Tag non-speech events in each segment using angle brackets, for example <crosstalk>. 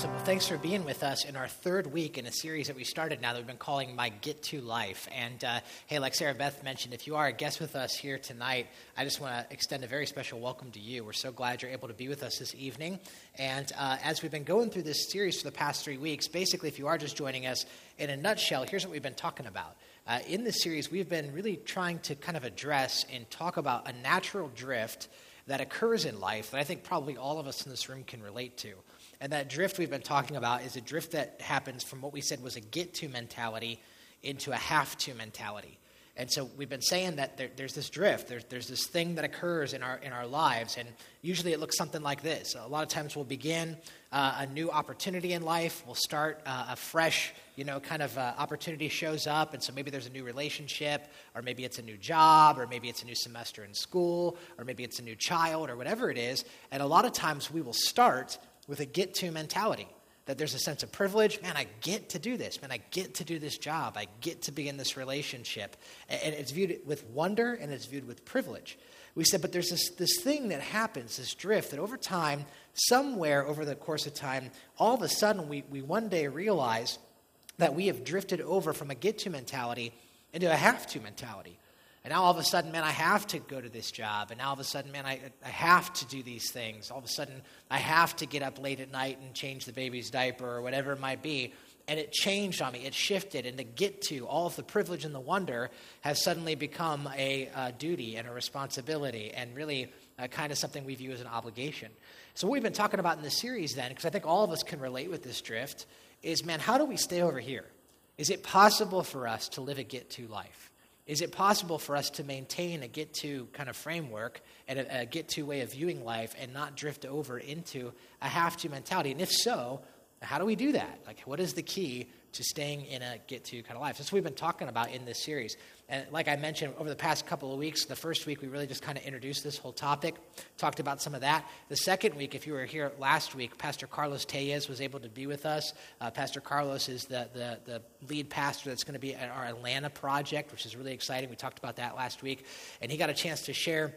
Awesome. Well, thanks for being with us in our third week in a series that we started now that we've been calling My Get to Life. And uh, hey, like Sarah Beth mentioned, if you are a guest with us here tonight, I just want to extend a very special welcome to you. We're so glad you're able to be with us this evening. And uh, as we've been going through this series for the past three weeks, basically, if you are just joining us, in a nutshell, here's what we've been talking about. Uh, in this series, we've been really trying to kind of address and talk about a natural drift that occurs in life that I think probably all of us in this room can relate to. And that drift we've been talking about is a drift that happens from what we said was a get to mentality into a have to mentality. And so we've been saying that there, there's this drift, there's, there's this thing that occurs in our, in our lives, and usually it looks something like this. A lot of times we'll begin uh, a new opportunity in life, we'll start uh, a fresh, you know, kind of uh, opportunity shows up, and so maybe there's a new relationship, or maybe it's a new job, or maybe it's a new semester in school, or maybe it's a new child, or whatever it is. And a lot of times we will start with a get to mentality. That there's a sense of privilege. Man, I get to do this. Man, I get to do this job. I get to be in this relationship. And it's viewed with wonder and it's viewed with privilege. We said, but there's this, this thing that happens, this drift, that over time, somewhere over the course of time, all of a sudden we, we one day realize that we have drifted over from a get to mentality into a have to mentality. And now all of a sudden, man, I have to go to this job. And now all of a sudden, man, I, I have to do these things. All of a sudden, I have to get up late at night and change the baby's diaper or whatever it might be. And it changed on me. It shifted. And to get to all of the privilege and the wonder has suddenly become a duty and a responsibility and really kind of something we view as an obligation. So, what we've been talking about in this series then, because I think all of us can relate with this drift, is man, how do we stay over here? Is it possible for us to live a get to life? Is it possible for us to maintain a get to kind of framework and a, a get to way of viewing life and not drift over into a have to mentality? And if so, how do we do that? Like, what is the key to staying in a get to kind of life? That's what we've been talking about in this series. And like I mentioned, over the past couple of weeks, the first week we really just kind of introduced this whole topic, talked about some of that. The second week, if you were here last week, Pastor Carlos Tellez was able to be with us. Uh, pastor Carlos is the, the, the lead pastor that's going to be at our Atlanta project, which is really exciting. We talked about that last week. And he got a chance to share,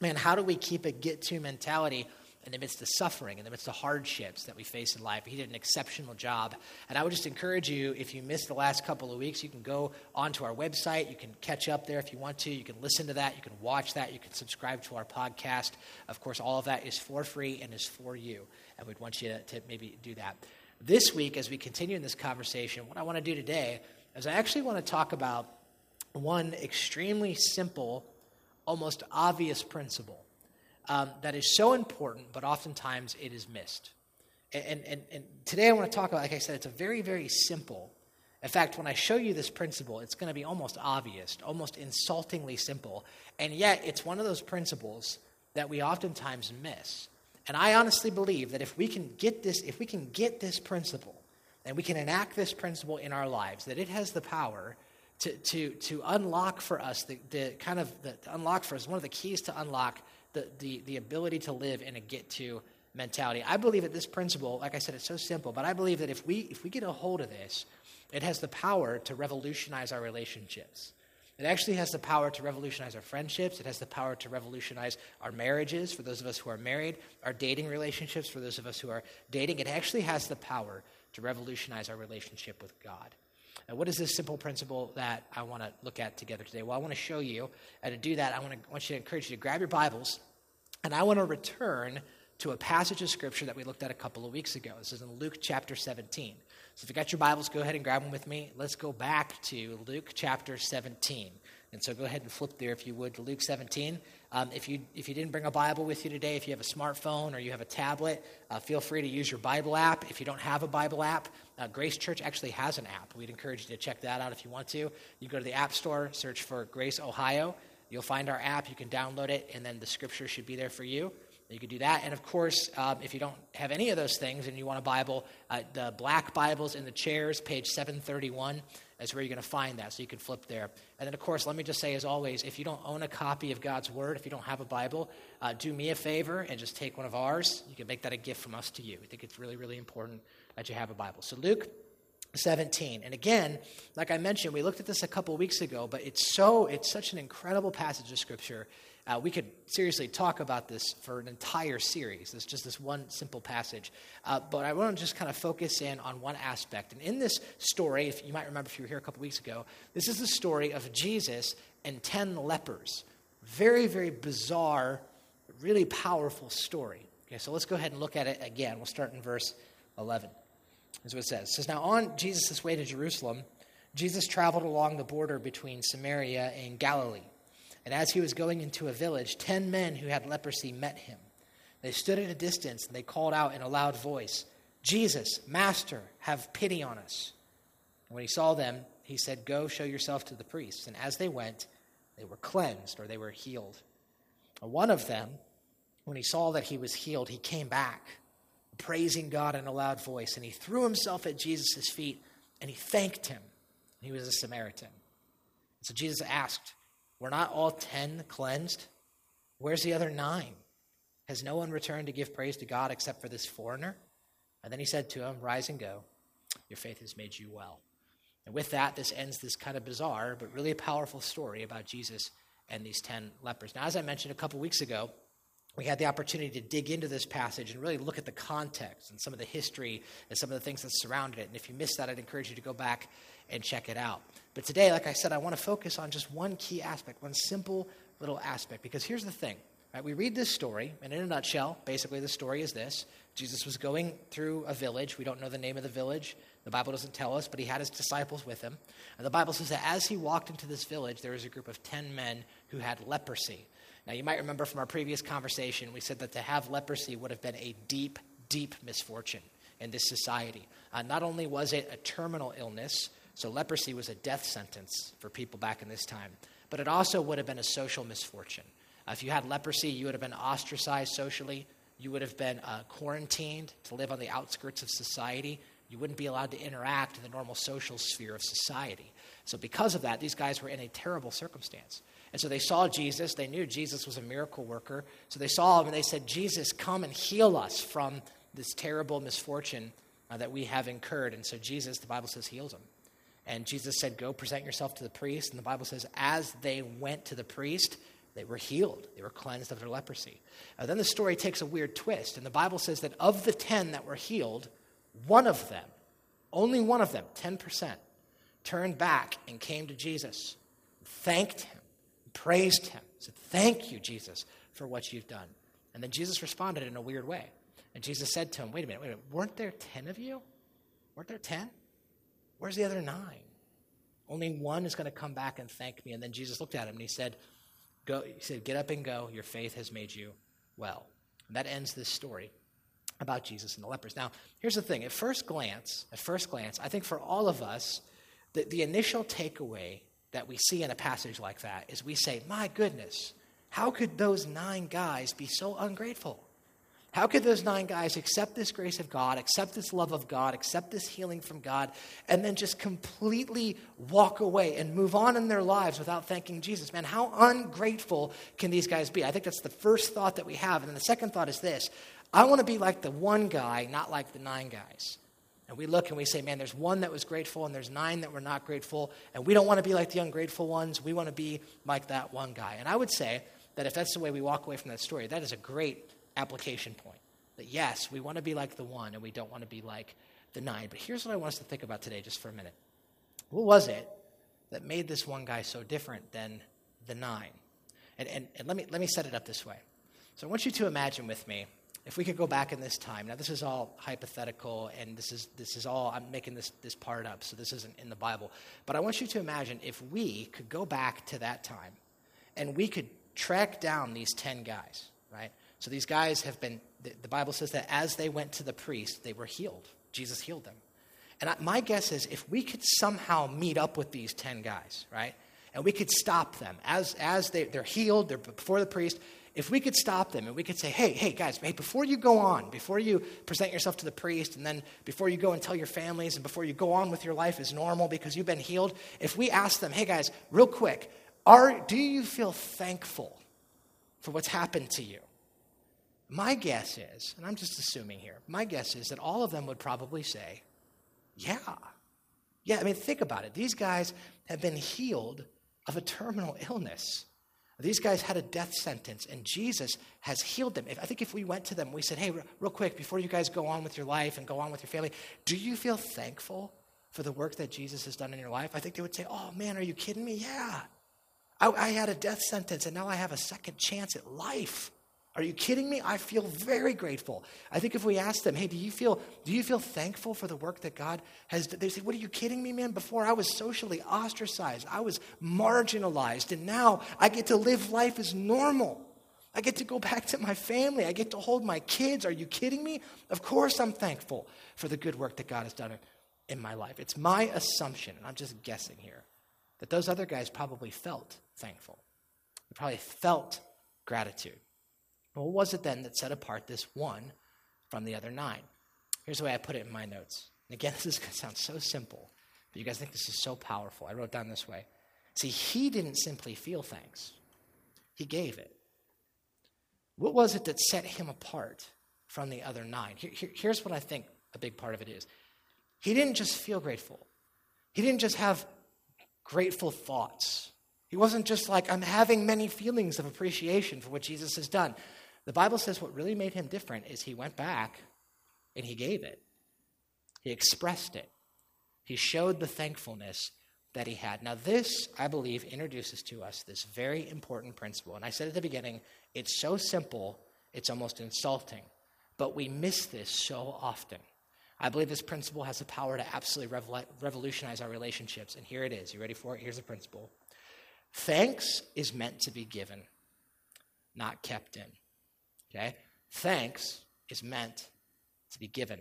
man, how do we keep a get to mentality? In the midst of suffering, in the midst of hardships that we face in life. He did an exceptional job. And I would just encourage you, if you missed the last couple of weeks, you can go onto our website. You can catch up there if you want to. You can listen to that. You can watch that. You can subscribe to our podcast. Of course, all of that is for free and is for you. And we'd want you to, to maybe do that. This week, as we continue in this conversation, what I want to do today is I actually want to talk about one extremely simple, almost obvious principle um, that is so important, but oftentimes it is missed. And, and, and today I want to talk about, like I said, it's a very, very simple. In fact, when I show you this principle, it's going to be almost obvious, almost insultingly simple. And yet, it's one of those principles that we oftentimes miss. And I honestly believe that if we can get this, if we can get this principle, and we can enact this principle in our lives, that it has the power to, to, to unlock for us the, the kind of the, unlock for us one of the keys to unlock the, the, the ability to live in a get to mentality. I believe that this principle, like I said, it's so simple, but I believe that if we, if we get a hold of this, it has the power to revolutionize our relationships. It actually has the power to revolutionize our friendships. It has the power to revolutionize our marriages for those of us who are married, our dating relationships for those of us who are dating. It actually has the power to revolutionize our relationship with God. And what is this simple principle that I want to look at together today? Well, I want to show you. And to do that, I want, to, want you to encourage you to grab your Bibles, and I want to return to a passage of Scripture that we looked at a couple of weeks ago. This is in Luke chapter 17. So if you got your Bibles, go ahead and grab them with me. Let's go back to Luke chapter 17. And so go ahead and flip there, if you would, to Luke 17. Um, if, you, if you didn't bring a Bible with you today, if you have a smartphone or you have a tablet, uh, feel free to use your Bible app. If you don't have a Bible app, uh, Grace Church actually has an app. We'd encourage you to check that out if you want to. You go to the App Store, search for Grace Ohio. You'll find our app. You can download it, and then the scripture should be there for you. You could do that. And of course, um, if you don't have any of those things and you want a Bible, uh, the black Bibles in the chairs, page 731, is where you're going to find that. So you can flip there. And then, of course, let me just say, as always, if you don't own a copy of God's Word, if you don't have a Bible, uh, do me a favor and just take one of ours. You can make that a gift from us to you. I think it's really, really important that you have a Bible. So, Luke 17. And again, like I mentioned, we looked at this a couple weeks ago, but it's so it's such an incredible passage of scripture Uh, we could seriously talk about this for an entire series. It's just this one simple passage. Uh, but I want to just kind of focus in on one aspect. And in this story, if you might remember if you were here a couple weeks ago, this is the story of Jesus and 10 lepers. Very, very bizarre, really powerful story. Okay, so let's go ahead and look at it again. We'll start in verse 11. Is what it says. It says, Now on Jesus' way to Jerusalem, Jesus traveled along the border between Samaria and Galilee. And as he was going into a village, ten men who had leprosy met him. They stood at a distance and they called out in a loud voice, Jesus, Master, have pity on us. And when he saw them, he said, Go show yourself to the priests. And as they went, they were cleansed or they were healed. And one of them, when he saw that he was healed, he came back, praising God in a loud voice, and he threw himself at Jesus' feet and he thanked him. He was a Samaritan. So Jesus asked, Were not all ten cleansed? Where's the other nine? Has no one returned to give praise to God except for this foreigner? And then he said to him, Rise and go. Your faith has made you well. And with that, this ends this kind of bizarre but really a powerful story about Jesus and these 10 lepers. Now, as I mentioned a couple weeks ago, we had the opportunity to dig into this passage and really look at the context and some of the history and some of the things that surrounded it. And if you missed that, I'd encourage you to go back and check it out. But today, like I said, I want to focus on just one key aspect, one simple little aspect. Because here's the thing right? we read this story, and in a nutshell, basically the story is this Jesus was going through a village. We don't know the name of the village. The Bible doesn't tell us, but he had his disciples with him. And the Bible says that as he walked into this village, there was a group of 10 men who had leprosy. Now, you might remember from our previous conversation, we said that to have leprosy would have been a deep, deep misfortune in this society. Uh, not only was it a terminal illness, so leprosy was a death sentence for people back in this time, but it also would have been a social misfortune. Uh, if you had leprosy, you would have been ostracized socially. You would have been uh, quarantined to live on the outskirts of society. You wouldn't be allowed to interact in the normal social sphere of society. So, because of that, these guys were in a terrible circumstance. And so they saw Jesus. They knew Jesus was a miracle worker. So they saw him and they said, Jesus, come and heal us from this terrible misfortune uh, that we have incurred. And so Jesus, the Bible says, heals them. And Jesus said, Go present yourself to the priest. And the Bible says, as they went to the priest, they were healed. They were cleansed of their leprosy. Uh, then the story takes a weird twist. And the Bible says that of the 10 that were healed, one of them, only one of them, 10%, turned back and came to Jesus, thanked him, praised him, said, Thank you, Jesus, for what you've done. And then Jesus responded in a weird way. And Jesus said to him, Wait a minute, wait a minute, weren't there 10 of you? Weren't there 10? Where's the other nine? Only one is going to come back and thank me. And then Jesus looked at him and he said, Go, he said, Get up and go. Your faith has made you well. And that ends this story about Jesus and the lepers. Now, here's the thing. At first glance, at first glance, I think for all of us, the, the initial takeaway that we see in a passage like that is we say, My goodness, how could those nine guys be so ungrateful? How could those nine guys accept this grace of God, accept this love of God, accept this healing from God, and then just completely walk away and move on in their lives without thanking Jesus? Man, how ungrateful can these guys be? I think that's the first thought that we have. And then the second thought is this I want to be like the one guy, not like the nine guys. And we look and we say, man, there's one that was grateful and there's nine that were not grateful. And we don't want to be like the ungrateful ones. We want to be like that one guy. And I would say that if that's the way we walk away from that story, that is a great application point. That yes, we want to be like the one and we don't want to be like the nine. But here's what I want us to think about today, just for a minute. What was it that made this one guy so different than the nine? And, and, and let, me, let me set it up this way. So I want you to imagine with me if we could go back in this time now this is all hypothetical and this is this is all i'm making this this part up so this isn't in the bible but i want you to imagine if we could go back to that time and we could track down these 10 guys right so these guys have been, the, the Bible says that as they went to the priest, they were healed. Jesus healed them. And I, my guess is if we could somehow meet up with these 10 guys, right? And we could stop them as, as they, they're healed, they're before the priest. If we could stop them and we could say, hey, hey, guys, hey, before you go on, before you present yourself to the priest, and then before you go and tell your families, and before you go on with your life as normal because you've been healed, if we ask them, hey, guys, real quick, are, do you feel thankful for what's happened to you? My guess is, and I'm just assuming here, my guess is that all of them would probably say, Yeah. Yeah, I mean, think about it. These guys have been healed of a terminal illness. These guys had a death sentence, and Jesus has healed them. If, I think if we went to them, we said, hey, real quick, before you guys go on with your life and go on with your family, do you feel thankful for the work that Jesus has done in your life? I think they would say, oh, man, are you kidding me? Yeah. I, I had a death sentence, and now I have a second chance at life. Are you kidding me? I feel very grateful. I think if we ask them, hey, do you feel, do you feel thankful for the work that God has done? They say, what are you kidding me, man? Before I was socially ostracized, I was marginalized, and now I get to live life as normal. I get to go <laughs> back to my family. I get to hold my kids. Are you kidding me? Of course I'm thankful for the good work that God has done in my life. It's my assumption, and I'm just guessing here, that those other guys probably felt thankful. They probably felt gratitude. What was it then that set apart this one from the other nine? Here's the way I put it in my notes. And again, <laughs> this is going to sound so simple, but you guys think this is so powerful. I wrote down this way. See, he didn't simply feel thanks, he gave it. What was it that set him apart from the other nine? Here, here, here's what I think a big part of it is he didn't just feel grateful, he didn't just have grateful thoughts. He wasn't just like, I'm having many feelings of appreciation for what Jesus has done. The Bible says what really made him different is he went back and he gave it. He expressed it. He showed the thankfulness that he had. Now, this, I believe, introduces to us this very important principle. And I said at the beginning, it's so simple, it's almost insulting. But we miss this so often. I believe this principle has the power to absolutely revolutionize our relationships. And here it is. You ready for it? Here's the principle Thanks is meant to be given, not kept in. Okay? Thanks is meant to be given,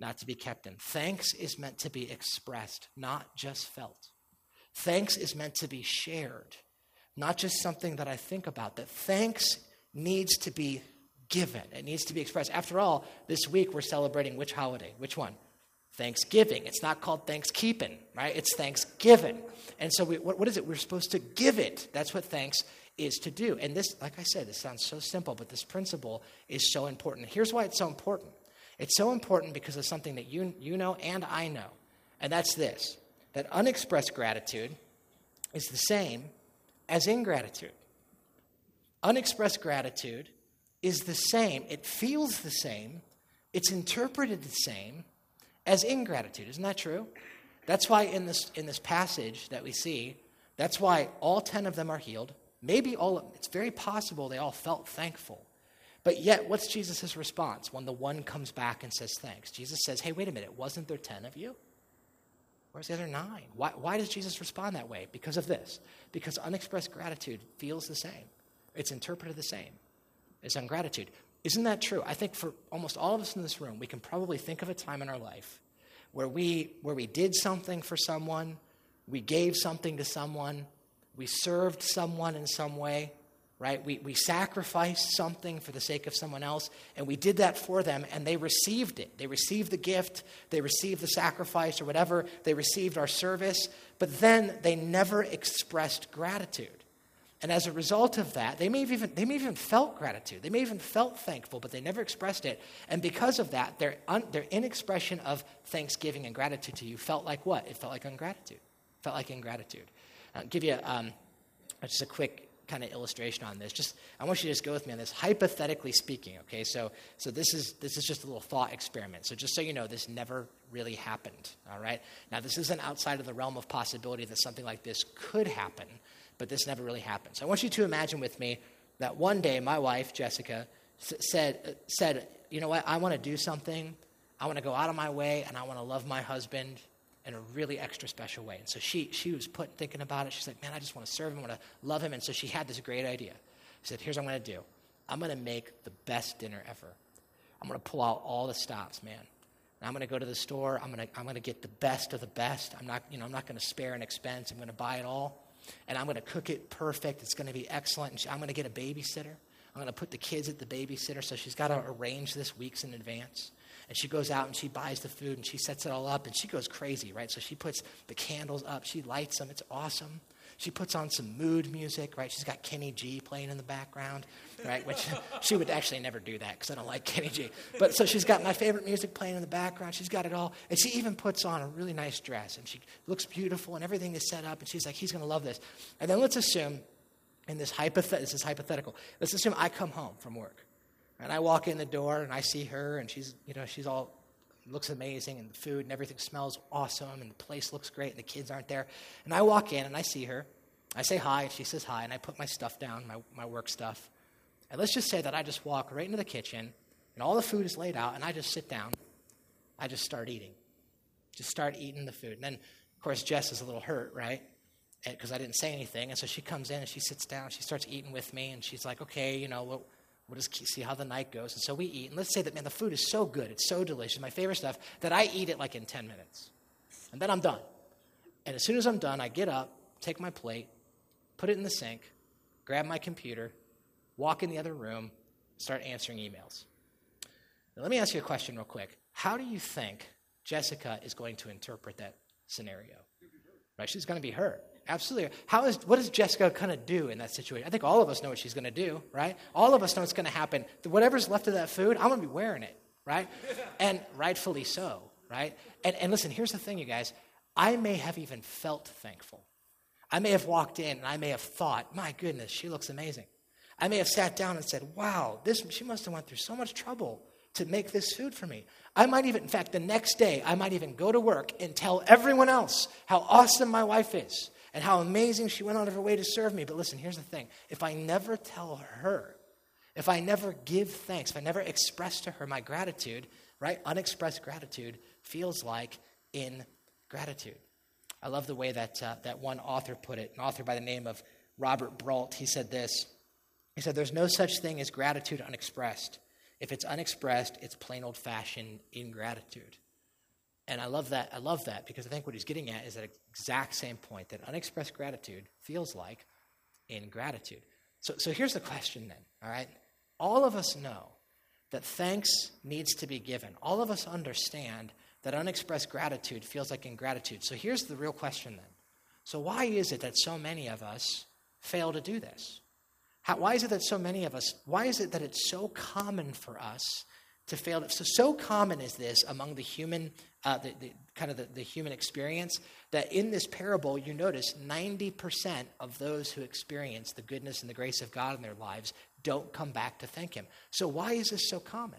not to be kept in. Thanks is meant to be expressed, not just felt. Thanks is meant to be shared, not just something that I think about. That thanks needs to be given, it needs to be expressed. After all, this week we're celebrating which holiday? Which one? Thanksgiving. It's not called Thankskeeping, right? It's Thanksgiving. And so, we, what, what is it? We're supposed to give it. That's what thanks is to do. And this, like I said, this sounds so simple, but this principle is so important. Here's why it's so important it's so important because of something that you, you know and I know. And that's this that unexpressed gratitude is the same as ingratitude. Unexpressed gratitude is the same, it feels the same, it's interpreted the same as ingratitude. Isn't that true? That's why in this, in this passage that we see, that's why all 10 of them are healed. Maybe all, of it's very possible they all felt thankful. But yet, what's Jesus' response when the one comes back and says thanks? Jesus says, hey, wait a minute, wasn't there 10 of you? Where's the other nine? Why, why does Jesus respond that way? Because of this. Because unexpressed gratitude feels the same, it's interpreted the same as ungratitude. Isn't that true? I think for almost all of us in this room, we can probably think of a time in our life where we, where we did something for someone, we gave something to someone, we served someone in some way, right? We, we sacrificed something for the sake of someone else, and we did that for them, and they received it. They received the gift, they received the sacrifice or whatever, they received our service, but then they never expressed gratitude. And as a result of that, they may have even, they may have even felt gratitude. They may have even felt thankful, but they never expressed it. And because of that, their, un, their inexpression of thanksgiving and gratitude to you felt like what? It felt like ungratitude. Felt like ingratitude. I'll give you um, just a quick kind of illustration on this. Just I want you to just go with me on this. Hypothetically speaking, okay. So so this is this is just a little thought experiment. So just so you know, this never really happened. All right. Now this isn't outside of the realm of possibility that something like this could happen but this never really happened. So I want you to imagine with me that one day my wife, Jessica, said, uh, said You know what? I want to do something. I want to go out of my way and I want to love my husband in a really extra special way. And so she, she was put thinking about it. She's like, Man, I just want to serve him. I want to love him. And so she had this great idea. She said, Here's what I'm going to do I'm going to make the best dinner ever. I'm going to pull out all the stops, man. I'm going to go to the store. I'm going to, I'm going to get the best of the best. I'm not, you know, I'm not going to spare an expense. I'm going to buy it all and I'm going to cook it perfect. It's going to be excellent. And she, I'm going to get a babysitter. I'm going to put the kids at the babysitter. So she's got to arrange this weeks in advance. And she goes out and she buys the food and she sets it all up and she goes crazy, right? So she puts the candles up, she lights them. It's awesome. She puts on some mood music, right? She's got Kenny G playing in the background, right? Which <laughs> she would actually never do that because I don't like Kenny G. But so she's got my favorite music playing in the background. She's got it all. And she even puts on a really nice dress and she looks beautiful and everything is set up. And she's like, he's going to love this. And then let's assume in this, hypothet- this is hypothetical. Let's assume I come home from work. And I walk in the door and I see her and she's, you know, she's all looks amazing and the food and everything smells awesome and the place looks great and the kids aren't there. And I walk in and I see her. I say hi and she says hi and I put my stuff down, my, my work stuff. And let's just say that I just walk right into the kitchen and all the food is laid out and I just sit down. I just start eating. Just start eating the food. And then, of course, Jess is a little hurt, right? Because I didn't say anything. And so she comes in and she sits down. She starts eating with me and she's like, okay, you know, what We'll just see how the night goes. And so we eat. And let's say that, man, the food is so good. It's so delicious. My favorite stuff that I eat it like in 10 minutes. And then I'm done. And as soon as I'm done, I get up, take my plate, put it in the sink, grab my computer, walk in the other room, start answering emails. Now, let me ask you a question real quick. How do you think Jessica is going to interpret that scenario? Right? She's going to be hurt. Absolutely. How is, what does Jessica kind of do in that situation? I think all of us know what she's going to do, right? All of us know what's going to happen. Whatever's left of that food, I'm going to be wearing it, right? <laughs> And rightfully so, right? And, and listen, here's the thing, you guys. I may have even felt thankful. I may have walked in and I may have thought, my goodness, she looks amazing. I may have sat down and said, wow, this, she must have went through so much trouble to make this food for me. I might even, in fact, the next day, I might even go to work and tell everyone else how awesome my wife is and how amazing she went out of her way to serve me. But listen, here's the thing if I never tell her, if I never give thanks, if I never express to her my gratitude, right? Unexpressed gratitude feels like ingratitude. I love the way that, uh, that one author put it, an author by the name of Robert Brault. He said this He said, There's no such thing as gratitude unexpressed. If it's unexpressed, it's plain old fashioned ingratitude. And I love that. I love that because I think what he's getting at is that exact same point that unexpressed gratitude feels like ingratitude. So, so here's the question then, all right? All of us know that thanks needs to be given. All of us understand that unexpressed gratitude feels like ingratitude. So here's the real question then. So, why is it that so many of us fail to do this? How, why is it that so many of us, why is it that it's so common for us to fail. So, so common is this among the human, uh, the, the, kind of the, the human experience, that in this parable, you notice 90% of those who experience the goodness and the grace of God in their lives don't come back to thank Him. So, why is this so common?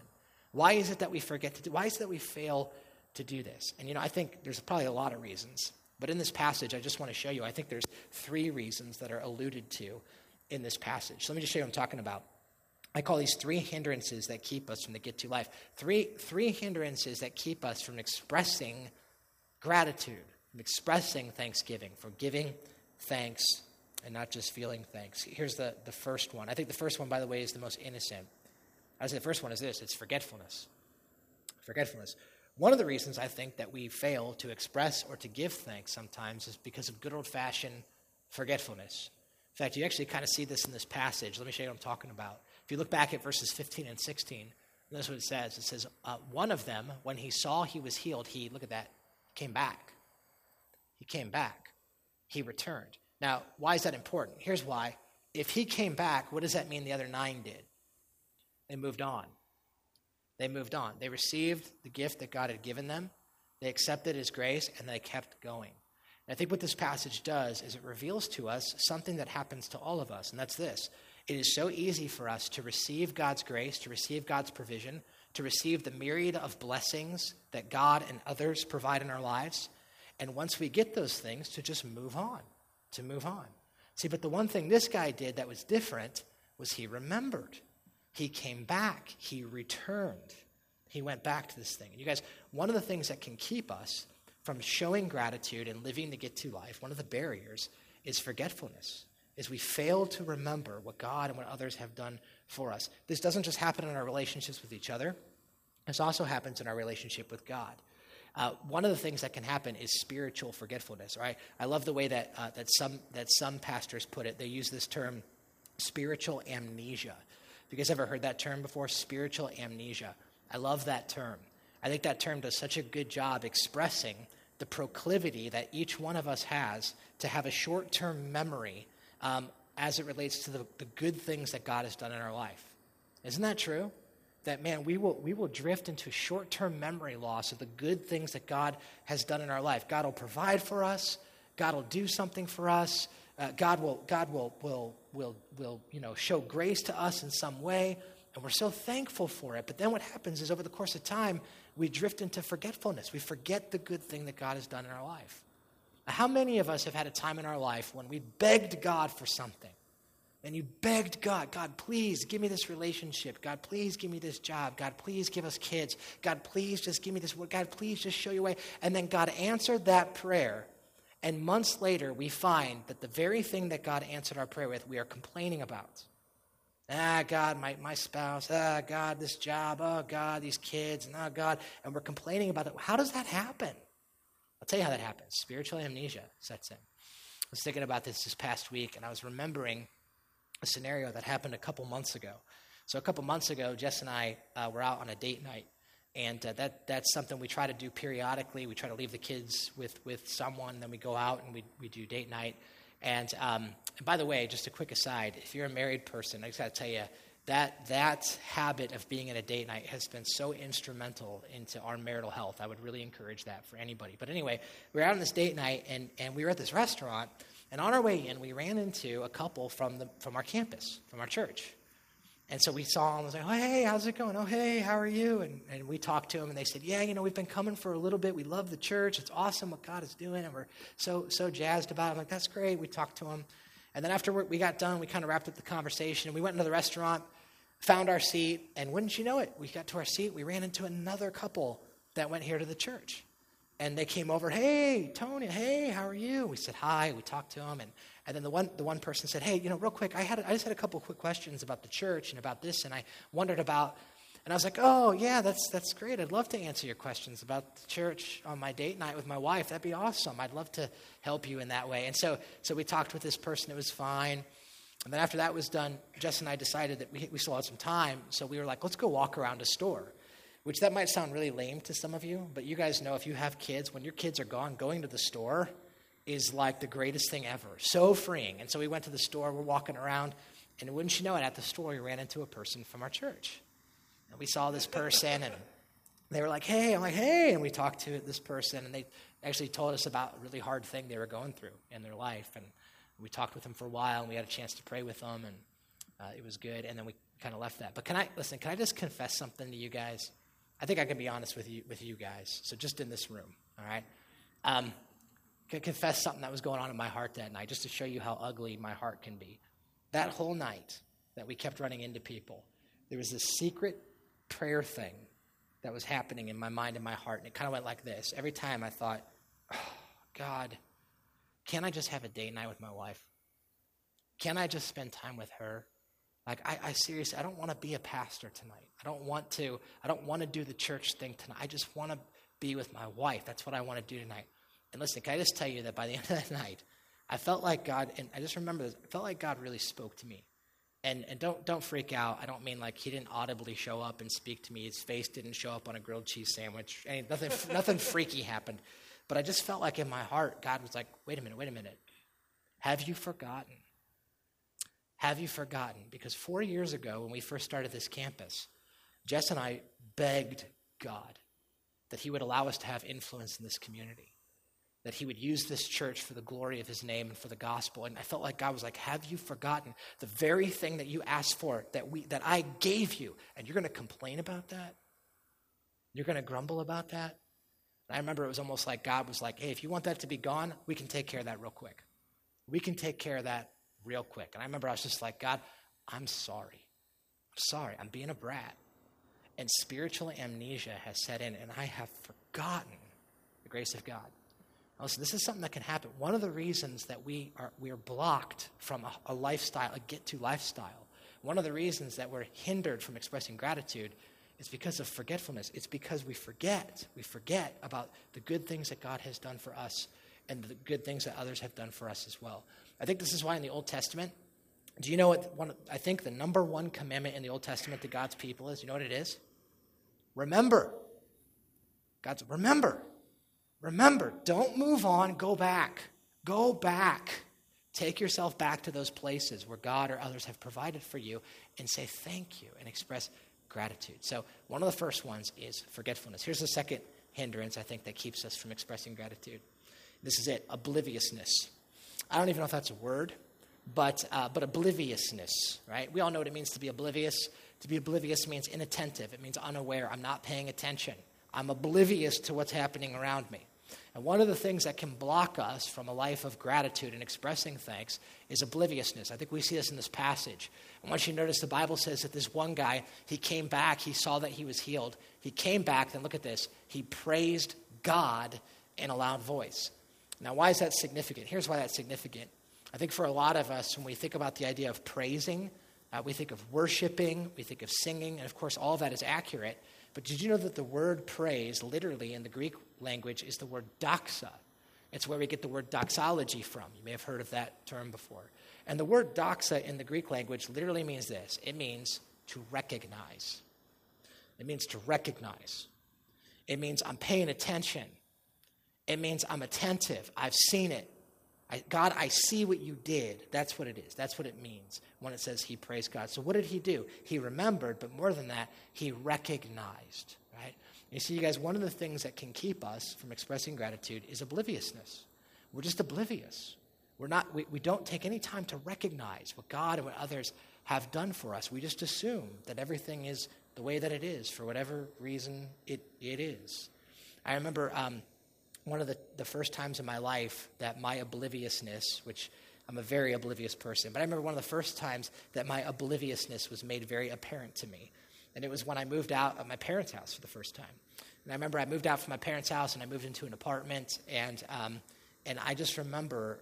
Why is it that we forget to do, why is it that we fail to do this? And, you know, I think there's probably a lot of reasons. But in this passage, I just want to show you, I think there's three reasons that are alluded to in this passage. So let me just show you what I'm talking about. I call these three hindrances that keep us from the get to life. Three, three hindrances that keep us from expressing gratitude, from expressing thanksgiving, for giving thanks and not just feeling thanks. Here's the, the first one. I think the first one, by the way, is the most innocent. I say the first one is this it's forgetfulness. Forgetfulness. One of the reasons I think that we fail to express or to give thanks sometimes is because of good old fashioned forgetfulness. In fact, you actually kind of see this in this passage. Let me show you what I'm talking about. If you look back at verses 15 and 16, that's what it says. It says, uh, One of them, when he saw he was healed, he, look at that, came back. He came back. He returned. Now, why is that important? Here's why. If he came back, what does that mean the other nine did? They moved on. They moved on. They received the gift that God had given them, they accepted his grace, and they kept going. And I think what this passage does is it reveals to us something that happens to all of us, and that's this it is so easy for us to receive God's grace, to receive God's provision, to receive the myriad of blessings that God and others provide in our lives. And once we get those things, to just move on, to move on. See, but the one thing this guy did that was different was he remembered. He came back. He returned. He went back to this thing. And you guys, one of the things that can keep us from showing gratitude and living the get to life, one of the barriers is forgetfulness is we fail to remember what God and what others have done for us. This doesn't just happen in our relationships with each other, this also happens in our relationship with God. Uh, one of the things that can happen is spiritual forgetfulness. Right? I love the way that uh, that some that some pastors put it. They use this term, spiritual amnesia. Have you guys ever heard that term before? Spiritual amnesia. I love that term. I think that term does such a good job expressing the proclivity that each one of us has to have a short-term memory um, as it relates to the, the good things that God has done in our life. Isn't that true? That, man, we will, we will drift into short term memory loss of the good things that God has done in our life. God will provide for us, God will do something for us, uh, God, will, God will, will will, will you know, show grace to us in some way, and we're so thankful for it. But then what happens is over the course of time, we drift into forgetfulness. We forget the good thing that God has done in our life. How many of us have had a time in our life when we begged God for something? And you begged God, God, please give me this relationship. God, please give me this job. God, please give us kids. God, please just give me this. God, please just show your way. And then God answered that prayer. And months later, we find that the very thing that God answered our prayer with, we are complaining about. Ah, God, my, my spouse. Ah, God, this job. Oh, God, these kids. And oh, God. And we're complaining about it. How does that happen? I'll tell you how that happens. Spiritual amnesia sets in. I was thinking about this this past week, and I was remembering a scenario that happened a couple months ago. So a couple months ago, Jess and I uh, were out on a date night, and uh, that that's something we try to do periodically. We try to leave the kids with with someone, then we go out and we we do date night. And, um, and by the way, just a quick aside: if you're a married person, I just got to tell you that that habit of being in a date night has been so instrumental into our marital health. I would really encourage that for anybody. But anyway, we were out on this date night, and and we were at this restaurant and on our way in, we ran into a couple from, the, from our campus, from our church. And so we saw them and was like, oh, hey, how's it going? Oh, hey, how are you? And, and we talked to them, and they said, yeah, you know, we've been coming for a little bit. We love the church. It's awesome what God is doing, and we're so, so jazzed about it. I'm like, that's great. We talked to them. And then after we got done, we kind of wrapped up the conversation. and We went into the restaurant, found our seat, and wouldn't you know it, we got to our seat, we ran into another couple that went here to the church and they came over, hey, Tony, hey, how are you? We said hi, we talked to them, and, and then the one, the one person said, hey, you know, real quick, I, had, I just had a couple quick questions about the church and about this, and I wondered about, and I was like, oh, yeah, that's, that's great. I'd love to answer your questions about the church on my date night with my wife. That'd be awesome. I'd love to help you in that way. And so, so we talked with this person, it was fine. And then after that was done, Jess and I decided that we, we still had some time, so we were like, let's go walk around a store which that might sound really lame to some of you, but you guys know if you have kids, when your kids are gone, going to the store is like the greatest thing ever. So freeing. And so we went to the store, we're walking around, and wouldn't you know it, at the store we ran into a person from our church. We saw this person, and they were like, hey, I'm like, hey. And we talked to this person, and they actually told us about a really hard thing they were going through in their life. And we talked with them for a while, and we had a chance to pray with them, and uh, it was good. And then we kind of left that. But can I, listen, can I just confess something to you guys? I think I can be honest with you, with you guys. So just in this room, all right? Um, can confess something that was going on in my heart that night, just to show you how ugly my heart can be. That whole night that we kept running into people, there was this secret prayer thing that was happening in my mind and my heart, and it kind of went like this. Every time I thought, oh, God, can I just have a date night with my wife? Can I just spend time with her? Like, I, I seriously, I don't want to be a pastor tonight. I don't want to, I don't want to do the church thing tonight. I just want to be with my wife. That's what I want to do tonight. And listen, can I just tell you that by the <laughs> end of that night, I felt like God, and I just remember this, I felt like God really spoke to me. And, and don't, don't freak out. I don't mean like he didn't audibly show up and speak to me. His face didn't show up on a grilled cheese sandwich. Any, nothing, <laughs> nothing freaky happened. But I just felt like in my heart, God was like, wait a minute, wait a minute. Have you forgotten have you forgotten? Because four years ago, when we first started this campus, Jess and I begged God that He would allow us to have influence in this community, that He would use this church for the glory of His name and for the gospel. And I felt like God was like, Have you forgotten the very thing that you asked for, that, we, that I gave you? And you're going to complain about that? You're going to grumble about that? And I remember it was almost like God was like, Hey, if you want that to be gone, we can take care of that real quick. We can take care of that real quick. And I remember I was just like, God, I'm sorry. I'm sorry. I'm being a brat. And spiritual amnesia has set in, and I have forgotten the grace of God. Listen, this is something that can happen. One of the reasons that we are, we are blocked from a, a lifestyle, a get to lifestyle, one of the reasons that we're hindered from expressing gratitude is because of forgetfulness. It's because we forget. We forget about the good things that God has done for us and the good things that others have done for us as well. I think this is why in the Old Testament, do you know what one, I think the number one commandment in the Old Testament to God's people is? You know what it is? Remember. God's remember. Remember. Don't move on. Go back. Go back. Take yourself back to those places where God or others have provided for you and say thank you and express gratitude. So, one of the first ones is forgetfulness. Here's the second hindrance, I think, that keeps us from expressing gratitude. This is it obliviousness. I don't even know if that's a word, but, uh, but obliviousness, right? We all know what it means to be oblivious. To be oblivious means inattentive, it means unaware. I'm not paying attention, I'm oblivious to what's happening around me. And one of the things that can block us from a life of gratitude and expressing thanks is obliviousness. I think we see this in this passage. And once you notice, the Bible says that this one guy, he came back, he saw that he was healed. He came back, then look at this, he praised God in a loud voice. Now, why is that significant? Here's why that's significant. I think for a lot of us, when we think about the idea of praising, uh, we think of worshiping, we think of singing, and of course, all of that is accurate. But did you know that the word praise, literally in the Greek language, is the word doxa? It's where we get the word doxology from. You may have heard of that term before. And the word doxa in the Greek language literally means this it means to recognize. It means to recognize. It means I'm paying attention. It means I'm attentive. I've seen it. I, God, I see what you did. That's what it is. That's what it means when it says he praised God. So, what did he do? He remembered, but more than that, he recognized? You see, you guys, one of the things that can keep us from expressing gratitude is obliviousness. We're just oblivious. We're not, we, we don't take any time to recognize what God and what others have done for us. We just assume that everything is the way that it is for whatever reason it, it is. I remember um, one of the, the first times in my life that my obliviousness, which I'm a very oblivious person, but I remember one of the first times that my obliviousness was made very apparent to me. And it was when I moved out of my parents' house for the first time. And I remember I moved out from my parents' house and I moved into an apartment. And, um, and I just remember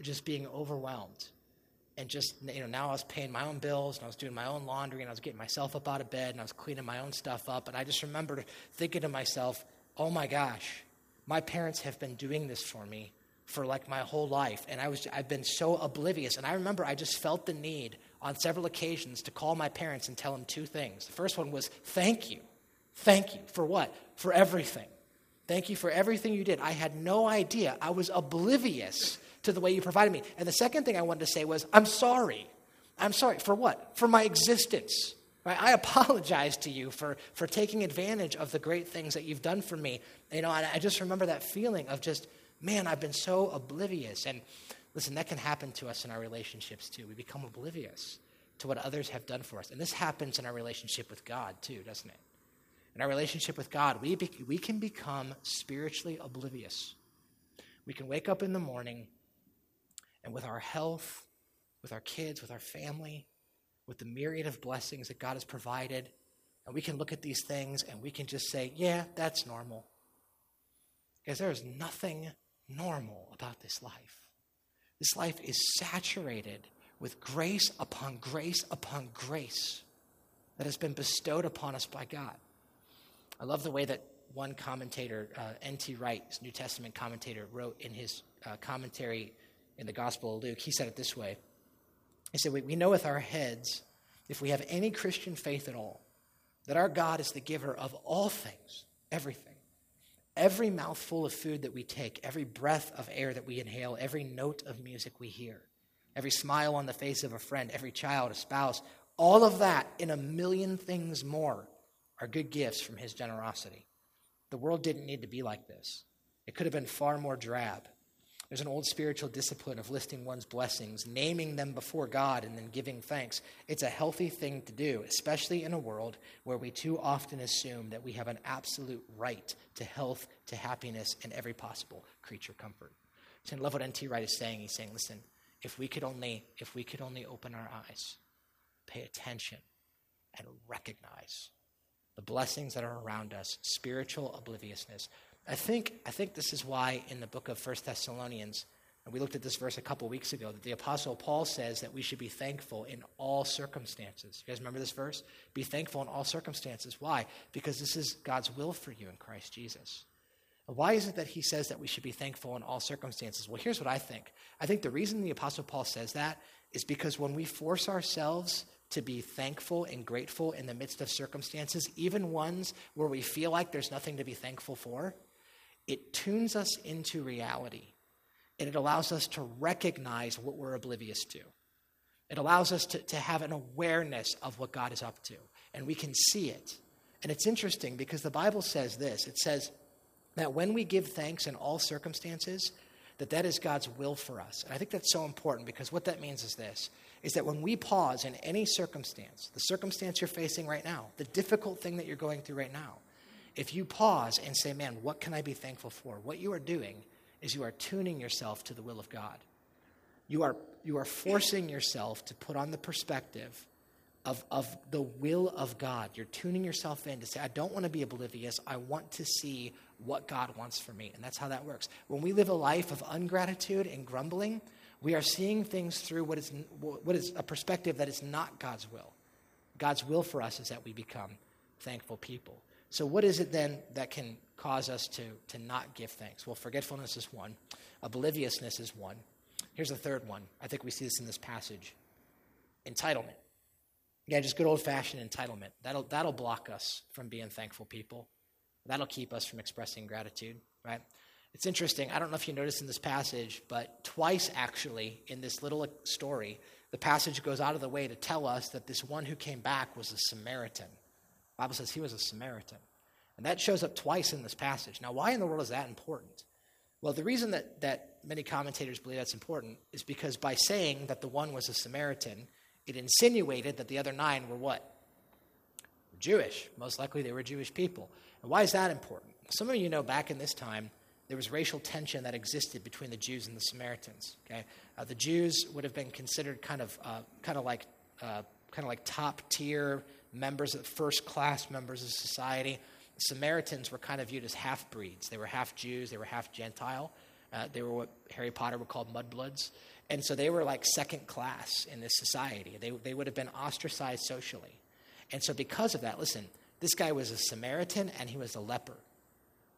just being overwhelmed. And just, you know, now I was paying my own bills and I was doing my own laundry and I was getting myself up out of bed and I was cleaning my own stuff up. And I just remember thinking to myself, oh my gosh, my parents have been doing this for me for like my whole life and i was i've been so oblivious and i remember i just felt the need on several occasions to call my parents and tell them two things. The first one was thank you. Thank you. For what? For everything. Thank you for everything you did. I had no idea. I was oblivious to the way you provided me. And the second thing i wanted to say was i'm sorry. I'm sorry. For what? For my existence. Right? I apologize to you for, for taking advantage of the great things that you've done for me. You know, I just remember that feeling of just, man, I've been so oblivious. And listen, that can happen to us in our relationships too. We become oblivious to what others have done for us. And this happens in our relationship with God too, doesn't it? In our relationship with God, we, be, we can become spiritually oblivious. We can wake up in the morning and with our health, with our kids, with our family, with the myriad of blessings that God has provided. And we can look at these things and we can just say, yeah, that's normal. Because there is nothing normal about this life. This life is saturated with grace upon grace upon grace that has been bestowed upon us by God. I love the way that one commentator, uh, N.T. Wright, New Testament commentator, wrote in his uh, commentary in the Gospel of Luke. He said it this way he said, We know with our heads, if we have any Christian faith at all, that our God is the giver of all things, everything. Every mouthful of food that we take, every breath of air that we inhale, every note of music we hear, every smile on the face of a friend, every child, a spouse, all of that and a million things more are good gifts from His generosity. The world didn't need to be like this, it could have been far more drab. There's an old spiritual discipline of listing one's blessings, naming them before God, and then giving thanks. It's a healthy thing to do, especially in a world where we too often assume that we have an absolute right to health, to happiness, and every possible creature comfort. So I love what N.T. Wright is saying. He's saying, listen, if we could only, if we could only open our eyes, pay attention, and recognize the blessings that are around us, spiritual obliviousness, I think, I think this is why in the book of First Thessalonians, and we looked at this verse a couple weeks ago, that the Apostle Paul says that we should be thankful in all circumstances. You guys remember this verse? Be thankful in all circumstances. Why? Because this is God's will for you in Christ Jesus. Why is it that he says that we should be thankful in all circumstances? Well, here's what I think. I think the reason the Apostle Paul says that is because when we force ourselves to be thankful and grateful in the midst of circumstances, even ones where we feel like there's nothing to be thankful for, it tunes us into reality and it allows us to recognize what we're oblivious to. It allows us to, to have an awareness of what God is up to, and we can see it. And it's interesting because the Bible says this it says that when we give thanks in all circumstances, that that is God's will for us. And I think that's so important because what that means is this is that when we pause in any circumstance, the circumstance you're facing right now, the difficult thing that you're going through right now, if you pause and say, man, what can I be thankful for? What you are doing is you are tuning yourself to the will of God. You are, you are forcing yourself to put on the perspective of, of the will of God. You're tuning yourself in to say, I don't want to be oblivious. I want to see what God wants for me. And that's how that works. When we live a life of ungratitude and grumbling, we are seeing things through what is, what is a perspective that is not God's will. God's will for us is that we become thankful people. So, what is it then that can cause us to, to not give thanks? Well, forgetfulness is one, obliviousness is one. Here's a third one. I think we see this in this passage entitlement. Yeah, just good old fashioned entitlement. That'll, that'll block us from being thankful people. That'll keep us from expressing gratitude, right? It's interesting. I don't know if you noticed in this passage, but twice actually in this little story, the passage goes out of the way to tell us that this one who came back was a Samaritan. The Bible says he was a Samaritan. And that shows up twice in this passage. Now, why in the world is that important? Well, the reason that, that many commentators believe that's important is because by saying that the one was a Samaritan, it insinuated that the other nine were what? Jewish. Most likely they were Jewish people. And why is that important? Some of you know back in this time, there was racial tension that existed between the Jews and the Samaritans. Okay, uh, the Jews would have been considered kind of, uh, kind of like, uh, kind of like top tier members, of first class members of society. Samaritans were kind of viewed as half breeds. They were half Jews. They were half Gentile. Uh, they were what Harry Potter would call mudbloods, and so they were like second class in this society. They they would have been ostracized socially, and so because of that, listen, this guy was a Samaritan and he was a leper.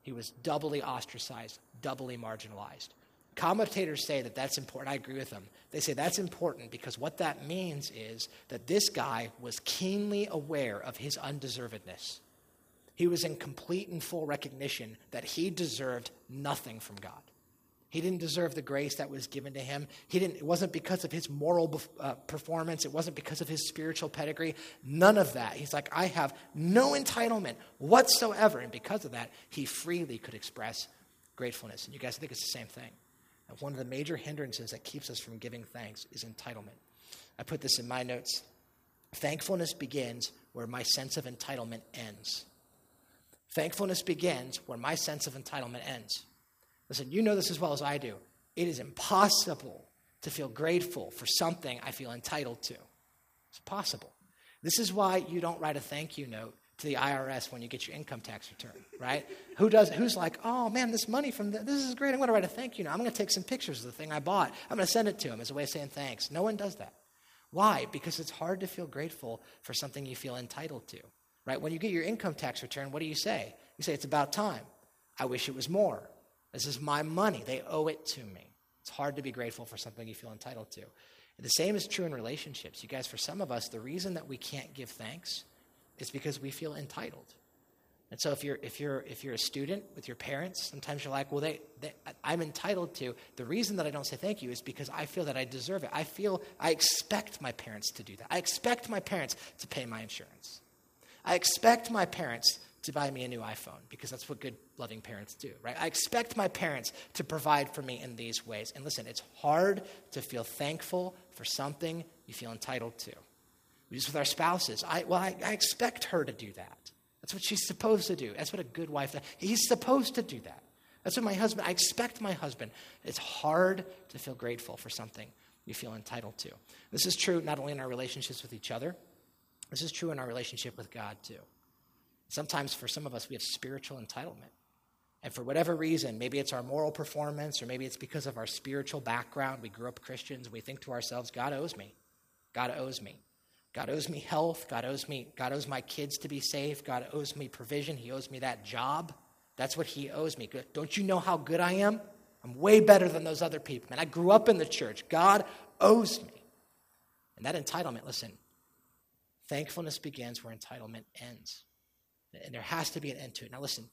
He was doubly ostracized, doubly marginalized. Commentators say that that's important. I agree with them. They say that's important because what that means is that this guy was keenly aware of his undeservedness. He was in complete and full recognition that he deserved nothing from God. He didn't deserve the grace that was given to him. He didn't, it wasn't because of his moral uh, performance. It wasn't because of his spiritual pedigree. None of that. He's like, I have no entitlement whatsoever. And because of that, he freely could express gratefulness. And you guys think it's the same thing. One of the major hindrances that keeps us from giving thanks is entitlement. I put this in my notes. Thankfulness begins where my sense of entitlement ends. Thankfulness begins where my sense of entitlement ends. Listen, you know this as well as I do. It is impossible to feel grateful for something I feel entitled to. It's possible. This is why you don't write a thank you note to the IRS when you get your income tax return, right? Who does? Who's like, oh man, this money from the, this is great. I'm going to write a thank you note. I'm going to take some pictures of the thing I bought. I'm going to send it to him as a way of saying thanks. No one does that. Why? Because it's hard to feel grateful for something you feel entitled to, right? When you get your income tax return, what do you say? You say it's about time. I wish it was more. This is my money. They owe it to me. It's hard to be grateful for something you feel entitled to. The same is true in relationships. You guys, for some of us, the reason that we can't give thanks is because we feel entitled. And so if you're, if you're, if you're a student with your parents, sometimes you're like, well, they, they, I'm entitled to. The reason that I don't say thank you is because I feel that I deserve it. I feel, I expect my parents to do that. I expect my parents to pay my insurance. I expect my parents to buy me a new iPhone because that's what good, loving parents do, right? I expect my parents to provide for me in these ways. And listen, it's hard to feel thankful for something you feel entitled to. Just with our spouses. I, well, I, I expect her to do that. That's what she's supposed to do. That's what a good wife does. He's supposed to do that. That's what my husband, I expect my husband. It's hard to feel grateful for something you feel entitled to. This is true not only in our relationships with each other, this is true in our relationship with God too. Sometimes for some of us, we have spiritual entitlement. And for whatever reason, maybe it's our moral performance, or maybe it's because of our spiritual background. We grew up Christians. We think to ourselves, God owes me. God owes me. God owes me health. God owes me. God owes my kids to be safe. God owes me provision. He owes me that job. That's what He owes me. Don't you know how good I am? I'm way better than those other people. Man, I grew up in the church. God owes me. And that entitlement, listen, thankfulness begins where entitlement ends. And there has to be an end to it. Now, listen,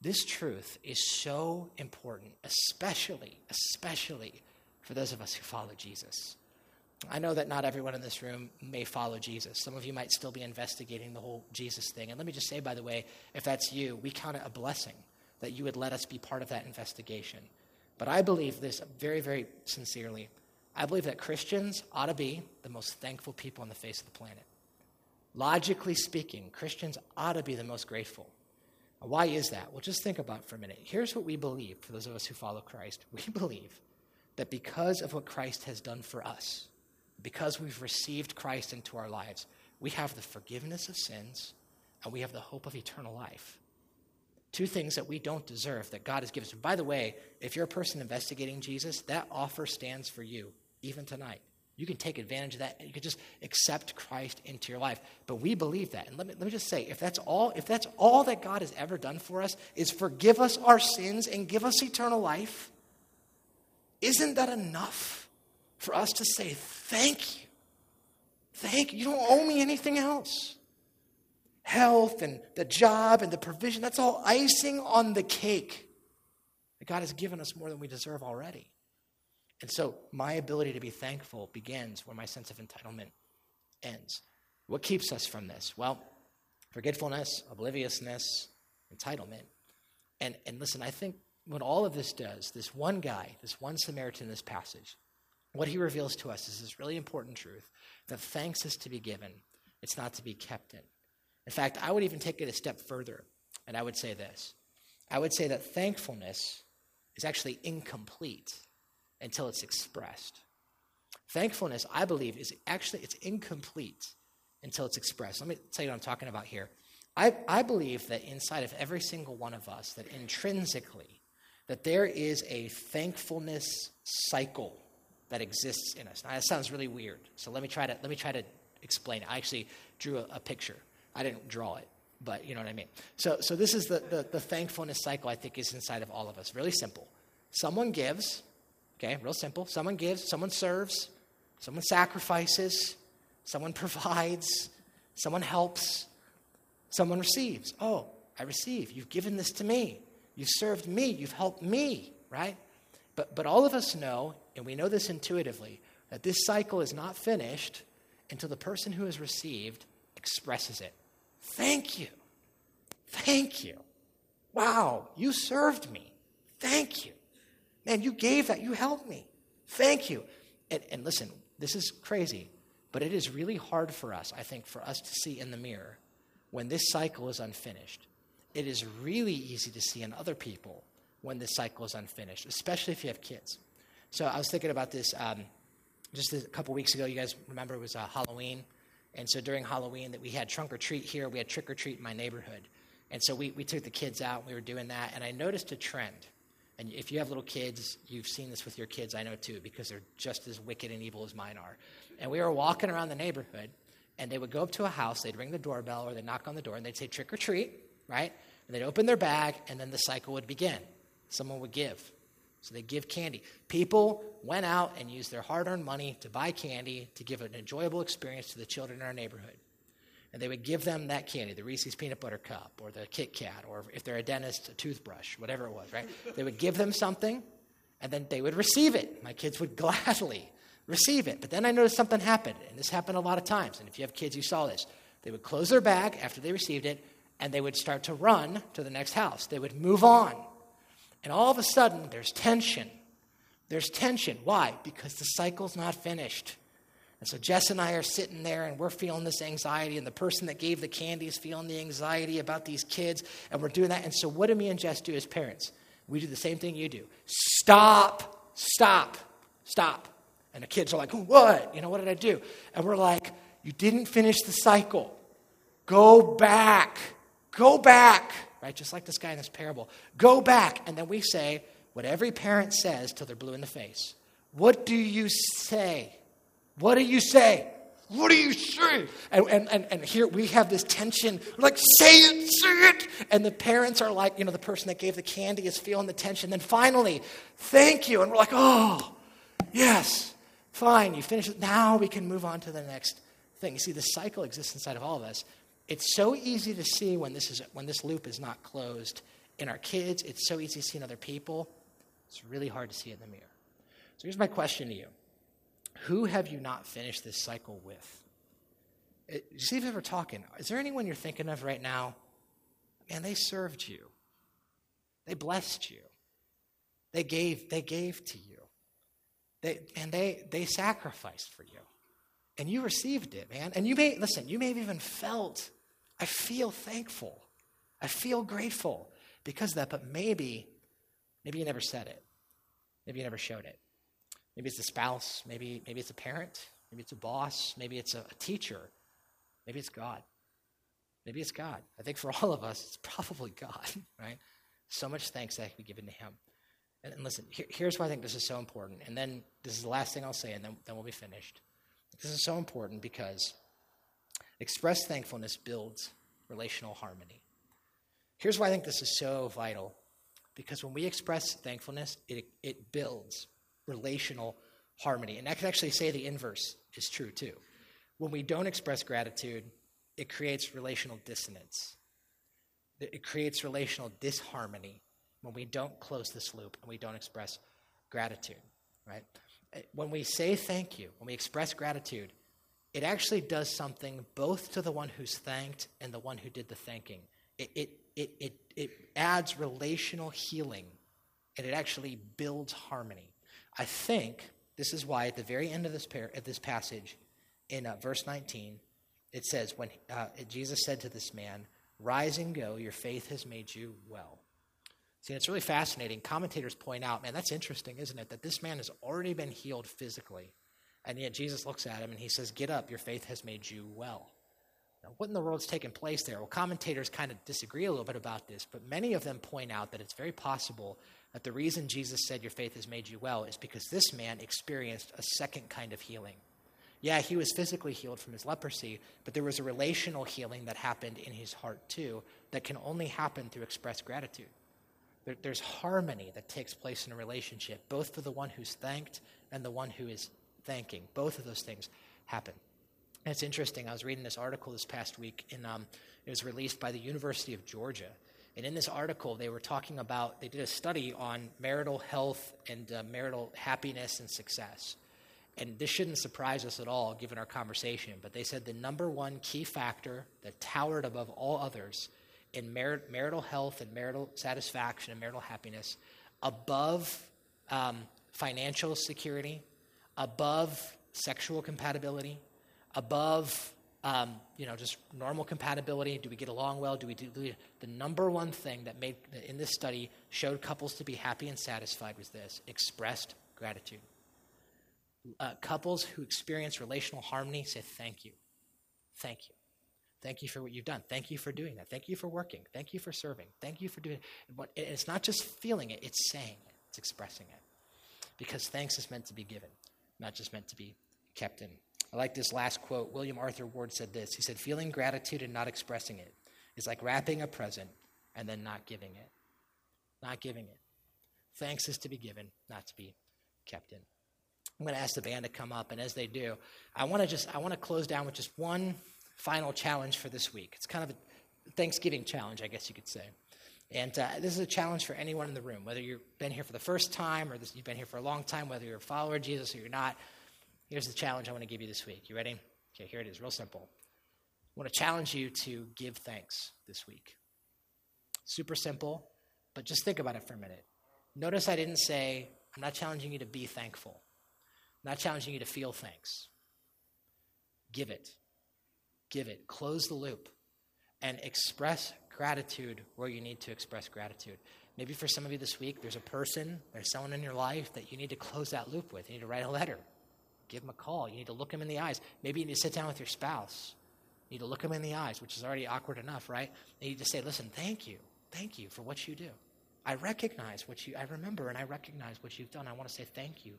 this truth is so important, especially, especially for those of us who follow Jesus. I know that not everyone in this room may follow Jesus. Some of you might still be investigating the whole Jesus thing. And let me just say, by the way, if that's you, we count it a blessing that you would let us be part of that investigation. But I believe this very, very sincerely. I believe that Christians ought to be the most thankful people on the face of the planet. Logically speaking, Christians ought to be the most grateful. Why is that? Well, just think about it for a minute. Here's what we believe for those of us who follow Christ. <laughs> We believe that because of what Christ has done for us, because we've received Christ into our lives, we have the forgiveness of sins and we have the hope of eternal life. Two things that we don't deserve that God has given us. By the way, if you're a person investigating Jesus, that offer stands for you, even tonight. You can take advantage of that. You can just accept Christ into your life. But we believe that. And let me, let me just say, if that's all, if that's all that God has ever done for us is forgive us our sins and give us eternal life, isn't that enough for us to say thank you? Thank you. You don't owe me anything else health and the job and the provision, that's all icing on the cake. God has given us more than we deserve already. And so my ability to be thankful begins where my sense of entitlement ends. What keeps us from this? Well, forgetfulness, obliviousness, entitlement. And, and listen, I think what all of this does, this one guy, this one Samaritan in this passage, what he reveals to us is this really important truth that thanks is to be given, it's not to be kept in. In fact, I would even take it a step further, and I would say this I would say that thankfulness is actually incomplete until it's expressed. Thankfulness, I believe, is actually it's incomplete until it's expressed. Let me tell you what I'm talking about here. I, I believe that inside of every single one of us, that intrinsically, that there is a thankfulness cycle that exists in us. Now that sounds really weird, so let me try to let me try to explain it. I actually drew a, a picture. I didn't draw it, but you know what I mean. So, so this is the, the, the thankfulness cycle I think is inside of all of us. Really simple. Someone gives, okay, real simple. Someone gives, someone serves, someone sacrifices, someone <laughs> provides, someone helps, someone receives. Oh, I receive. You've given this to me. You've served me. You've helped me, right? But, but all of us know, and we know this intuitively, that this cycle is not finished until the person who has received expresses it. Thank you. Thank you. Wow, you served me. Thank you. Man, you gave that. You helped me. Thank you. And, and listen, this is crazy, but it is really hard for us, I think, for us to see in the mirror when this cycle is unfinished. It is really easy to see in other people when the cycle is unfinished, especially if you have kids. So I was thinking about this um, just a couple weeks ago. You guys remember it was uh, Halloween. And so during Halloween, that we had trunk or treat here, we had trick or treat in my neighborhood. And so we, we took the kids out, and we were doing that, and I noticed a trend. And if you have little kids, you've seen this with your kids, I know too, because they're just as wicked and evil as mine are. And we were walking around the neighborhood, and they would go up to a house, they'd ring the doorbell, or they'd knock on the door, and they'd say trick or treat, right? And they'd open their bag, and then the cycle would begin. Someone would give. So they give candy. People went out and used their hard earned money to buy candy to give an enjoyable experience to the children in our neighborhood. And they would give them that candy, the Reese's peanut butter cup, or the Kit Kat, or if they're a dentist, a toothbrush, whatever it was, right? they would give them something, and then they would receive it. My kids would <laughs> gladly receive it. But then I noticed something happened, and this happened a lot of times. And if you have kids, you saw this. They would close their bag after they received it, and they would start to run to the next house. They would move on. And all of a sudden, there's tension. There's tension. Why? Because the cycle's not finished. And so Jess and I are sitting there and we're feeling this anxiety, and the person that gave the candy is feeling the anxiety about these kids, and we're doing that. And so, what do me and Jess do as parents? We do the same thing you do stop, stop, stop. And the kids are like, What? You know, what did I do? And we're like, You didn't finish the cycle. Go back. Go back right? Just like this guy in this parable. Go back. And then we say what every parent says till they're blue in the face. What do you say? What do you say? What do you say? And, and, and, and here we have this tension. like, say it, say it. And the parents are like, you know, the person that gave the candy is feeling the tension. Then finally, thank you. And we're like, oh, yes, fine, you finish it. Now we can move on to the next thing. You see, the cycle exists inside of all of us. It's so easy to see when this, is, when this loop is not closed in our kids. It's so easy to see in other people. It's really hard to see in the mirror. So here's my question to you Who have you not finished this cycle with? It, uh, see if we're talking. Is there anyone you're thinking of right now? Man, they served you, they blessed you, They gave, they gave to you. They, and they, they sacrificed for you. And you received it, man. And you may, listen, you may have even felt, I feel thankful. I feel grateful because of that, but maybe, maybe you never said it. Maybe you never showed it. Maybe it's a spouse, maybe, maybe it's a parent, maybe it's a boss, maybe it's a, a teacher, maybe it's God. Maybe it's God. I think for <laughs> all of us, it's probably God, <laughs> right? So much thanks that can be given to Him. And, and listen, here, here's why I think this is so important. And then this is the last thing I'll say, and then, then we'll be finished. This is so important because expressed thankfulness builds relational harmony. Here's why I think this is so vital because when we express thankfulness, it, it builds relational harmony. And I can actually say the inverse is true too. When we don't express gratitude, it creates relational dissonance. It creates relational disharmony when we don't close this loop and we don't express gratitude, right? Eh, when we say thank you, when we express gratitude, it actually does something both to the one who's thanked and the one who did the thanking. It, it, it, it, it adds relational healing and it actually builds harmony. I think this is why at the very end of this, par- of this passage, in uh, verse 19, it says, when uh, Jesus said to this man, Rise and go, your faith has made you well. See, it's really fascinating. Commentators point out, man, that's interesting, isn't it? That this man has already been healed physically. And yet Jesus looks at him and he says, Get up, your faith has made you well. Now, what in the world's taking place there? Well, commentators kind of disagree a little bit about this, but many of them point out that it's very possible that the reason Jesus said, Your faith has made you well, is because this man experienced a second kind of healing. Yeah, he was physically healed from his leprosy, but there was a relational healing that happened in his heart too that can only happen through expressed gratitude. There, there's harmony that takes place in a relationship, both for the one who's thanked and the one who is thanking. Both of those things happen. And it's interesting. I was reading this article this past week, and um, it was released by the University of Georgia. And in this article, they were talking about, they did a study on marital health and uh, marital happiness and success. And this shouldn't surprise us at all, given our conversation, but they said the number one key factor that towered above all others in mar- marital health and marital satisfaction and marital happiness, above um, financial security, above sexual compatibility, above um, you know just normal compatibility. Do we get along well? Do we do the number one thing that made in this study showed couples to be happy and satisfied was this: expressed gratitude. Uh, couples who experience relational harmony say thank you, thank you. Thank you for what you've done. Thank you for doing that. Thank you for working. Thank you for serving. Thank you for doing it. It's not just feeling it, it's saying it, it's expressing it. Because thanks is meant to be given, not just meant to be kept in. I like this last quote. William Arthur Ward said this. He said, Feeling gratitude and not expressing it is like wrapping a present and then not giving it. Not giving it. Thanks is to be given, not to be kept in. I'm going to ask the band to come up, and as they do, I want to just I want to close down with just one final challenge for this week. It's kind of a Thanksgiving challenge, I guess you could say. And uh, this is a challenge for anyone in the room, whether you've been here for the first time or this, you've been here for a long time, whether you're a follower of Jesus or you're not. Here's the challenge I want to give you this week. You ready? Okay, here it is, real simple. I want to challenge you to give thanks this week. Super simple, but just think about it for a minute. Notice I didn't say, I'm not challenging you to be thankful, I'm not challenging you to feel thanks. Give it give it, close the loop, and express gratitude where you need to express gratitude. Maybe for some of you this week, there's a person, there's someone in your life that you need to close that loop with. You need to write a letter, give them a call. You need to look them in the eyes. Maybe you need to sit down with your spouse. You need to look them in the eyes, which is already awkward enough, right? You need to say, listen, thank you. Thank you for what you do. I recognize what you, I remember and I recognize what you've done. I want to say thank you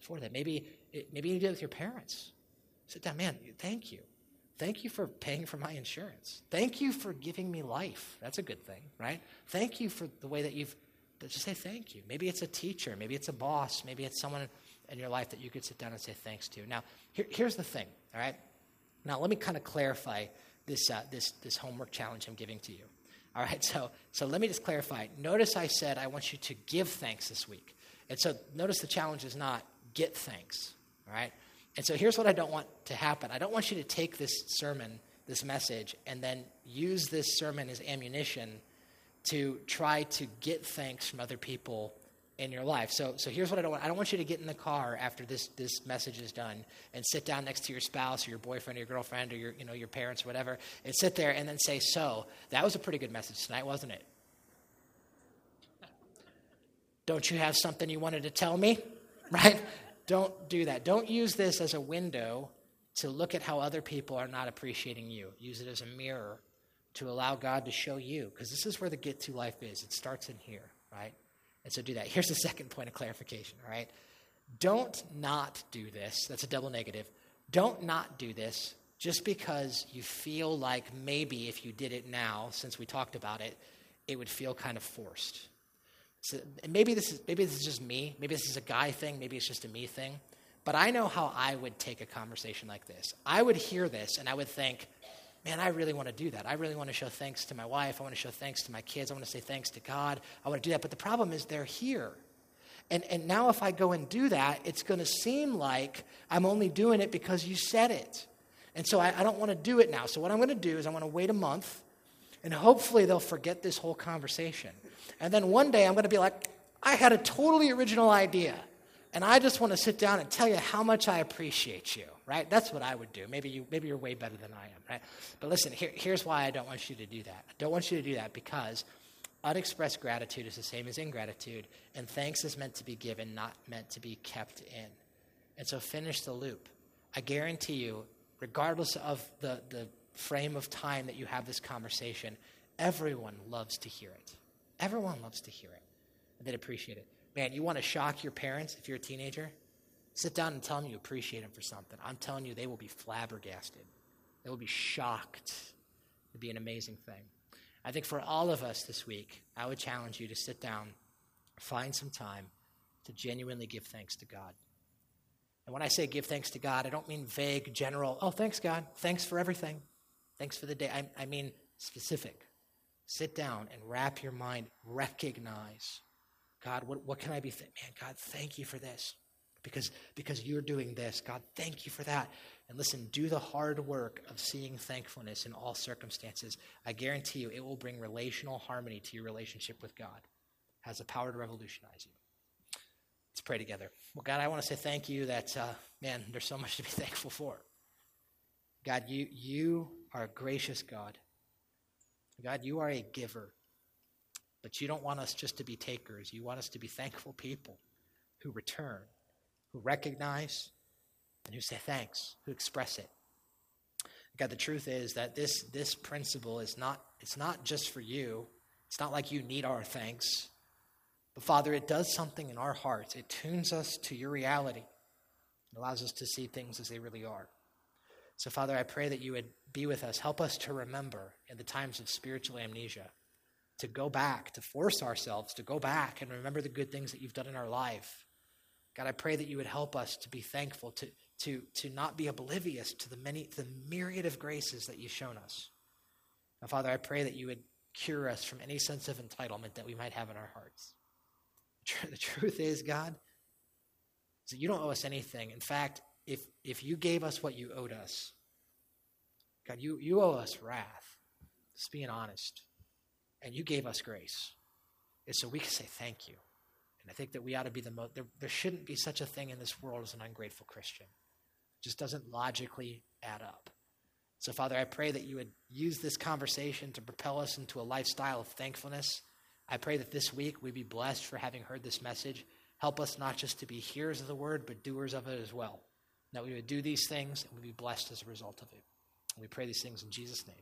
for that. Maybe, maybe you do it with your parents. Sit down, man, thank you. Thank you for paying for my insurance. Thank you for giving me life. That's a good thing, right? Thank you for the way that you've just say thank you. Maybe it's a teacher, maybe it's a boss, maybe it's someone in your life that you could sit down and say thanks to. Now, here, here's the thing, all right? Now, let me kind of clarify this, uh, this, this homework challenge I'm giving to you. All right, <laughs> so, so let me just clarify. Notice I said I want you to give thanks this week. And so notice the challenge is not get thanks, all right? And so here's what I don't want to happen I don't want you to take this sermon, this message, and then use this sermon as ammunition to try to get thanks from other people in your life. So, so here's what I don't want. I don't want you to get in the car after this, this message is done and sit down next to your spouse or your boyfriend or your girlfriend or your, you know, your parents or whatever and sit there and then say, so that was a pretty good message tonight, wasn't it? Don't you have something you wanted to tell me? <laughs> Right? Don't do that. Don't use this as a window to look at how other people are not appreciating you. Use it as a mirror to allow God to show you, because this is where the get to life is. It starts in here, right? And so do that. Here's the <laughs> second point of clarification, all right? Don't not do this. That's a double negative. Don't not do this just because you feel like maybe if you did it now, since we talked about it, it would feel kind of forced. So maybe this is maybe this is just me. Maybe this is a guy thing. Maybe it's just a me thing. But I know how I would take a conversation like this. I would hear this and I would think, man, I really want to do that. I really want to show thanks to my wife. I want to show thanks to my kids. I want to say thanks to God. I want to do that. But the problem is they're here. And, and now if I go and do that, it's going to seem like I'm only doing it because you said it. And so I, I don't want to do it now. So what I'm going to do is I'm going to wait a month, and hopefully they'll forget this whole conversation. And then one day I'm going to be like, I had a totally original idea. And I just want to sit down and tell you how much I appreciate you, right? That's what I would do. Maybe, you, maybe you're way better than I am, right? But listen, here, here's why I don't want you to do that. I don't want you to do that because unexpressed gratitude is the same as ingratitude, and thanks is meant to be given, not meant to be kept in. And so finish the loop. I guarantee you, regardless of the, the frame of time that you have this conversation, everyone loves to hear it. Everyone loves to hear it. And they'd appreciate it. Man, you want to shock your parents if you're a teenager? Sit down and tell them you appreciate them for something. I'm telling you, they will be flabbergasted. They will be shocked. It'd be an amazing thing. I think for all of us this week, I would challenge you to sit down, find some time to genuinely give thanks to God. And when I say give thanks to God, I don't mean vague, general, oh, thanks, God. Thanks for everything. Thanks for the day. I, I mean specific. Sit down and wrap your mind, recognize God, what, what can I be? Th- Man, God, thank you for this. Because, because you're doing this. God, thank you for that. And listen, do the hard work of seeing thankfulness in all circumstances. I guarantee you it will bring relational harmony to your relationship with God. It has the power to revolutionize you. Let's pray together. Well, God, I want to say thank you that, uh, man, there's so much to be <laughs> thankful for. God, you, you are a gracious God. God, you are a giver. But you don't want us just to be takers. You want us to be thankful people who return, who recognize, and who say thanks, who express it. God, the truth is that this, this principle is not, it's not just for you. It's not like you need our thanks. But Father, it does something in our hearts. It tunes us to your reality. It allows us to see things as they really are. So, Father, I pray that you would be with us. Help us to remember in the times of spiritual amnesia to go back, to force ourselves to go back and remember the good things that you've done in our life. God, I pray that you would help us to be thankful, to, to, to not be oblivious to the many, the myriad of graces that you've shown us. Now, Father, I pray that you would cure us from any sense of entitlement that we might have in our hearts. The truth is, God, is that you don't owe us anything. In fact, if, if you gave us what you owed us, God, you, you owe us wrath. Just being honest and you gave us grace. And so we can say thank you. And I think that we ought to be the most, there, there shouldn't be such a thing in this world as an ungrateful Christian. It just doesn't logically add up. So, Father, I pray that you would use this conversation to propel us into a lifestyle of thankfulness. I pray that this week we be blessed for having heard this message. Help us not just to be hearers of the word, but doers of it as well. That we would do these things and we'd be blessed as a result of it. And we pray these things in Jesus' name.